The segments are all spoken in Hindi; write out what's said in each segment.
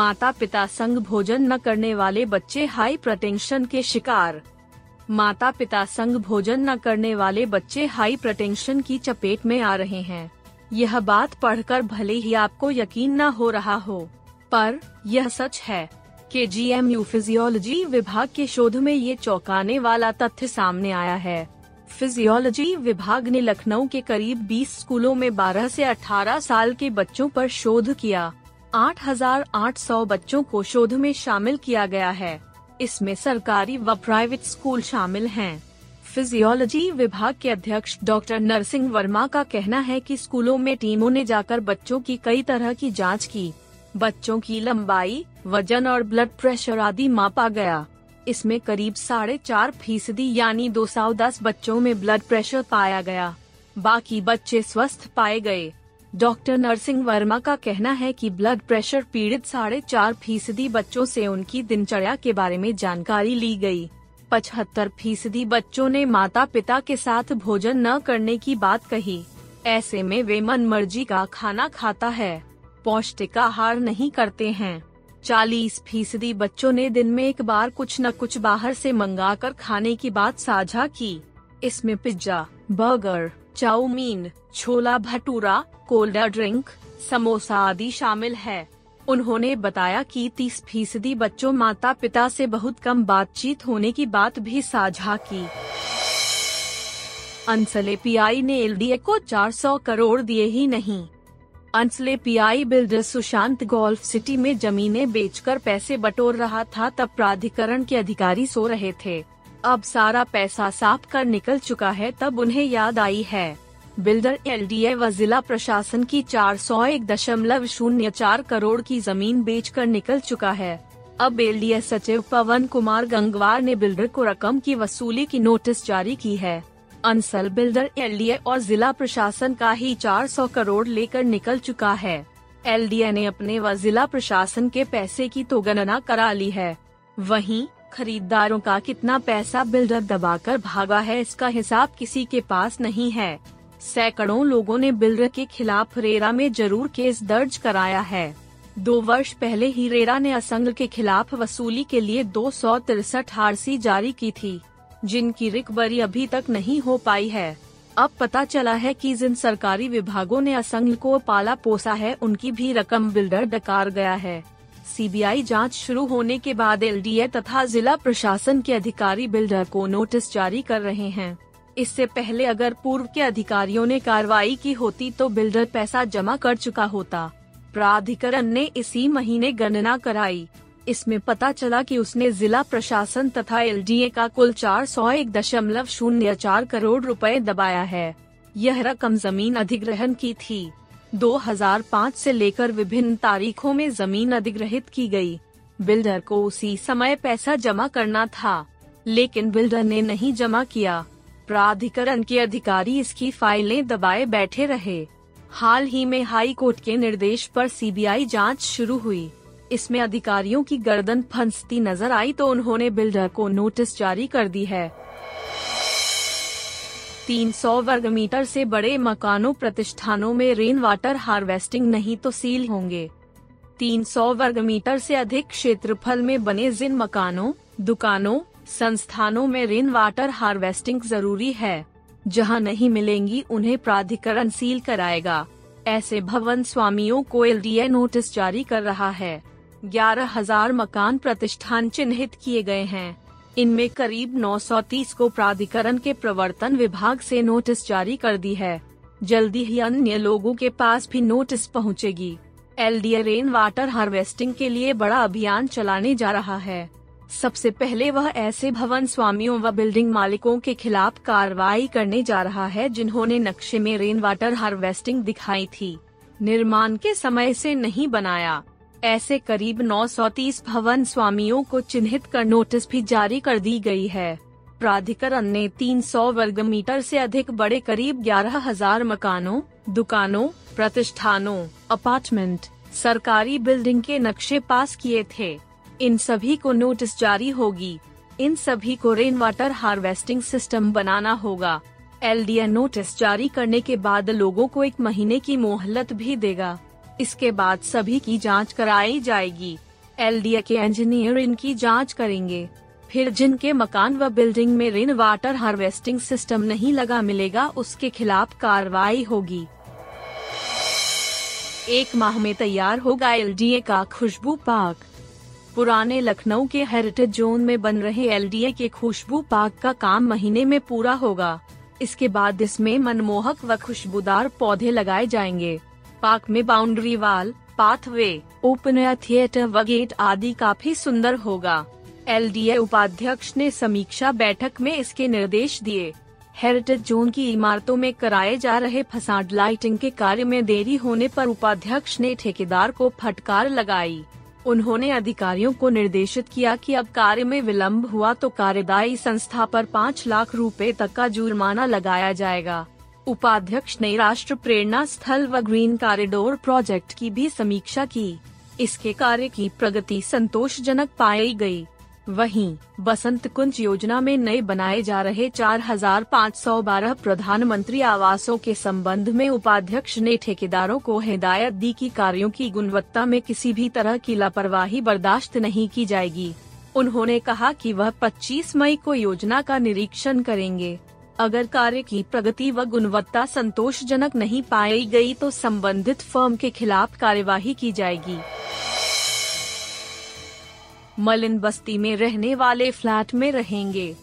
माता पिता संग भोजन न करने वाले बच्चे हाई प्रटेंशन के शिकार। माता पिता संग भोजन न करने वाले बच्चे हाई प्रटेंशन की चपेट में आ रहे हैं। यह बात पढ़कर भले ही आपको यकीन न हो रहा हो, पर यह सच है के जी एम यू फिजियोलॉजी विभाग के शोध में ये चौंकाने वाला तथ्य सामने आया है। फिजियोलॉजी विभाग ने लखनऊ के करीब 20 स्कूलों में 12 से 18 साल के बच्चों पर शोध किया। 8,800 बच्चों को शोध में शामिल किया गया है। इसमें सरकारी व प्राइवेट स्कूल शामिल हैं। फिजियोलॉजी विभाग के अध्यक्ष डॉक्टर नरसिंह वर्मा का कहना है कि स्कूलों में टीमों ने जाकर बच्चों की कई तरह की जाँच की। बच्चों की लंबाई वज़न और ब्लड प्रेशर आदि मापा गया। इसमें करीब साढ़े चार फ़ीसदी यानी 210 बच्चों में ब्लड प्रेशर पाया गया। बाकी बच्चे स्वस्थ पाए गए। डॉक्टर नरसिंह वर्मा का कहना है कि ब्लड प्रेशर पीड़ित साढ़े चार फ़ीसदी बच्चों से उनकी दिनचर्या के बारे में जानकारी ली गई। पचहत्तर फ़ीसदी बच्चों ने माता पिता के साथ भोजन न करने की बात कही। ऐसे में वे मन मर्ज़ी का खाना खाता है। पौष्टिक आहार नहीं करते हैं। चालीस फ़ीसदी बच्चों ने दिन में एक बार कुछ न कुछ बाहर से मंगाकर खाने की बात साझा की। इसमें पिज्जा, बर्गर चाउमीन, छोला भटूरा, कोल्ड ड्रिंक, समोसा आदि शामिल है। उन्होंने बताया कि 30 फ़ीसदी बच्चों माता पिता से बहुत कम बातचीत होने की बात भी साझा की। अंसले पीआई ने एलडीए को 400 करोड़ दिए ही नहीं। Ansal PI builder Sushant golf city में जमीनें बेचकर पैसे बटोर रहा था तब प्राधिकरण के अधिकारी सो रहे थे। अब सारा पैसा साफ़ कर निकल चुका है तब उन्हें याद आई है। बिल्डर एल एलडीए व जिला प्रशासन की चार सौ एक दशमलव शून्य चार करोड़ की ज़मीन बेचकर निकल चुका है। अब एल एलडीए सचिव पवन कुमार गंगवार ने बिल्डर को रकम की वसूली की नोटिस जारी की है। अंसल बिल्डर एल एलडीए और जिला प्रशासन का ही 400 करोड़ लेकर निकल चुका है। एलडीए ने अपने व जिला प्रशासन के पैसे की तो गणना करा ली है। वहीं खरीदारों का कितना पैसा बिल्डर दबाकर भागा है, इसका हिसाब किसी के पास नहीं है। सैकड़ों लोगों ने बिल्डर के खिलाफ रेरा में ज़रूर केस दर्ज कराया है। दो वर्ष पहले ही रेरा ने असंग के खिलाफ वसूली के लिए दो सौ तिरसठ आरसी जारी की थी, जिनकी रिकवरी अभी तक नहीं हो पाई है। अब पता चला है कि जिन सरकारी विभागों ने असंग को पाला पोसा है, उनकी भी रकम बिल्डर डकार गया है। सीबीआई जाँच शुरू होने के बाद एलडीए तथा जिला प्रशासन के अधिकारी बिल्डर को नोटिस जारी कर रहे हैं। इससे पहले अगर पूर्व के अधिकारियों ने कार्रवाई की होती तो बिल्डर पैसा जमा कर चुका होता। प्राधिकरण ने इसी महीने गणना कराई। इसमें पता चला कि उसने जिला प्रशासन तथा एलडीए का कुल चार सौ एक दशमलव शून्य चार करोड़ रुपए दबाया है। यह रकम ज़मीन अधिग्रहण की थी। 2005 से लेकर विभिन्न तारीखों में ज़मीन अधिग्रहित की गई। बिल्डर को उसी समय पैसा जमा करना था, लेकिन बिल्डर ने नहीं जमा किया। प्राधिकरण के अधिकारी इसकी फाइलें दबाए बैठे रहे। हाल ही में हाई कोर्ट के निर्देश पर सीबीआई जाँच शुरू हुई। इसमें अधिकारियों की गर्दन फंसती नज़र आई तो उन्होंने बिल्डर को नोटिस जारी कर दी है। 300 वर्ग मीटर से बड़े मकानों, प्रतिष्ठानों में रेन वाटर हार्वेस्टिंग नहीं तो सील होंगे। 300 वर्ग मीटर से अधिक क्षेत्रफल में बने जिन मकानों, दुकानों, संस्थानों में रेन वाटर हार्वेस्टिंग ज़रूरी है, जहाँ नहीं मिलेंगी उन्हें प्राधिकरण सील कराएगा। ऐसे भवन स्वामियों को एल नोटिस जारी कर रहा है। ग्यारह हज़ार मकान प्रतिष्ठान चिन्हित किए गए हैं। इनमें करीब 930 को प्राधिकरण के प्रवर्तन विभाग से नोटिस जारी कर दी है। जल्दी ही अन्य लोगों के पास भी नोटिस पहुंचेगी। L D rain water harvesting के लिए बड़ा अभियान चलाने जा रहा है। सबसे पहले वह ऐसे भवन स्वामियों व बिल्डिंग मालिकों के खिलाफ कार्रवाई करने जा रहा है जिन्होंने नक्शे में रेन वाटर हार्वेस्टिंग दिखाई थी। निर्माण के समय से नहीं बनाया। ऐसे करीब 930 भवन स्वामियों को चिन्हित कर नोटिस भी जारी कर दी गई है। प्राधिकरण ने 300 वर्ग मीटर से अधिक बड़े करीब 11,000 मकानों दुकानों प्रतिष्ठानों अपार्टमेंट सरकारी बिल्डिंग के नक्शे पास किए थे। इन सभी को नोटिस जारी होगी। इन सभी को रेन वाटर हार्वेस्टिंग सिस्टम बनाना होगा। एल नोटिस जारी करने के बाद लोगों को एक महीने की मोहलत भी देगा। इसके बाद सभी की जाँच कराई जाएगी। एलडीए के इंजीनियर इनकी जाँच करेंगे। फिर जिनके मकान व बिल्डिंग में रेन वाटर हार्वेस्टिंग सिस्टम नहीं लगा मिलेगा, उसके खिलाफ कार्रवाई होगी। एक माह में तैयार होगा एलडीए का खुशबू पार्क पुराने लखनऊ के हेरिटेज जोन में बन रहे एलडीए के खुशबू पार्क का काम महीने में पूरा होगा। इसके बाद इसमें मनमोहक व खुशबूदार पौधे लगाए जाएँगे। पार्क में boundary wall, pathway, open air theatre व गेट आदि काफ़ी सुंदर होगा। एलडीए उपाध्यक्ष ने समीक्षा बैठक में इसके निर्देश दिए। हेरिटेज जोन की इमारतों में कराए जा रहे फसाड लाइटिंग के कार्य में देरी होने पर उपाध्यक्ष ने ठेकेदार को फटकार लगाई। उन्होंने अधिकारियों को निर्देशित किया कि अब कार्य में विलंब हुआ तो कार्यदायी संस्था पर पाँच लाख रुपए तक का जुर्माना लगाया जाएगा। उपाध्यक्ष ने राष्ट्र प्रेरणा स्थल व ग्रीन कॉरिडोर प्रोजेक्ट की भी समीक्षा की। इसके कार्य की प्रगति संतोषजनक पाई गई। वहीं बसंत कुंज योजना में नए बनाए जा रहे 4,512 प्रधानमंत्री आवासों के संबंध में उपाध्यक्ष ने ठेकेदारों को हिदायत दी कि कार्यों की गुणवत्ता में किसी भी तरह की लापरवाही बर्दाश्त नहीं की जाएगी। उन्होंने कहा कि वह 25 मई को योजना का निरीक्षण करेंगे। अगर कार्य की प्रगति व गुणवत्ता संतोषजनक नहीं पाई गई तो संबंधित फर्म के खिलाफ कार्यवाही की जाएगी। मलिन बस्ती में रहने वाले फ्लैट में रहेंगे।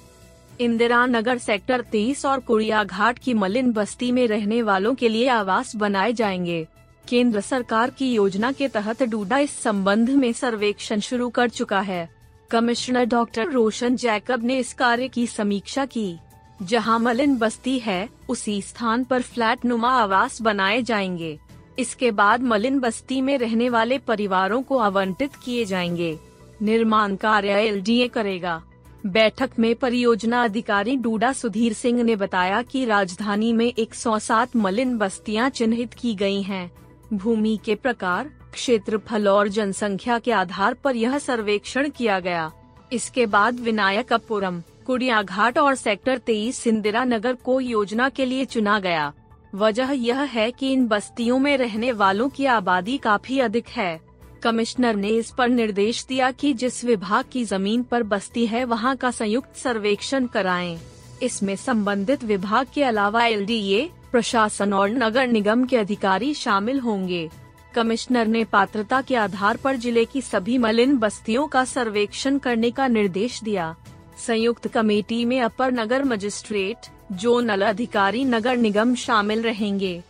इंदिरा नगर सेक्टर तेईस और कुड़िया घाट की मलिन बस्ती में रहने वालों के लिए आवास बनाए जाएँगे। केंद्र सरकार की योजना के तहत डूडा इस संबंध में सर्वेक्षण शुरू कर चुका है। कमिश्नर डॉक्टर रोशन जैकब ने इस कार्य की समीक्षा की। जहाँ मलिन बस्ती है, उसी स्थान पर फ्लैट नुमा आवास बनाए जाएँगे। इसके बाद मलिन बस्ती में रहने वाले परिवारों को आवंटित किए जाएँगे। निर्माण कार्य एलडीए करेगा। बैठक में परियोजना अधिकारी डूडा सुधीर सिंह ने बताया कि राजधानी में 107 मलिन बस्तियाँ चिन्हित की गई हैं। भूमि के प्रकार, क्षेत्रफल और जनसंख्या के आधार पर यह सर्वेक्षण किया गया। इसके बाद विनायकपुरम कुड़िया घाट और सेक्टर तेईस इंदिरा नगर को योजना के लिए चुना गया। वजह यह है कि इन बस्तियों में रहने वालों की आबादी काफ़ी अधिक है। कमिश्नर ने इस पर निर्देश दिया कि जिस विभाग की ज़मीन पर बस्ती है, वहाँ का संयुक्त सर्वेक्षण कराएँ। इसमें संबंधित विभाग के अलावा एलडीए, प्रशासन और नगर निगम के अधिकारी शामिल होंगे। कमिश्नर ने पात्रता के आधार पर ज़िले की सभी मलिन बस्तियों का सर्वेक्षण करने का निर्देश दिया। संयुक्त कमेटी में अपर नगर मजिस्ट्रेट, जोनल अधिकारी, नगर निगम शामिल रहेंगे।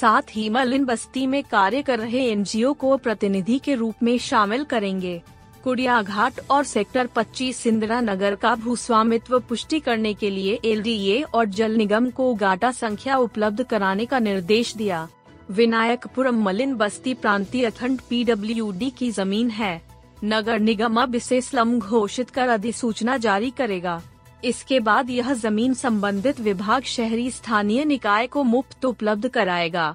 साथ ही मलिन बस्ती में कार्य कर रहे एनजीओ को प्रतिनिधि के रूप में शामिल करेंगे। कुड़िया घाट और सेक्टर 25 इंदिरा नगर का भूस्वामित्व पुष्टि करने के लिए एलडीए और जल निगम को गाटा संख्या उपलब्ध कराने का निर्देश दिया। विनायकपुरम मलिन बस्ती प्रांतीय अखंड पीडब्ल्यूडी की ज़मीन है। नगर निगम अब इसे स्लम घोषित कर अधिसूचना जारी करेगा। इसके बाद यह ज़मीन संबंधित विभाग शहरी स्थानीय निकाय को मुफ़्त उपलब्ध कराएगा।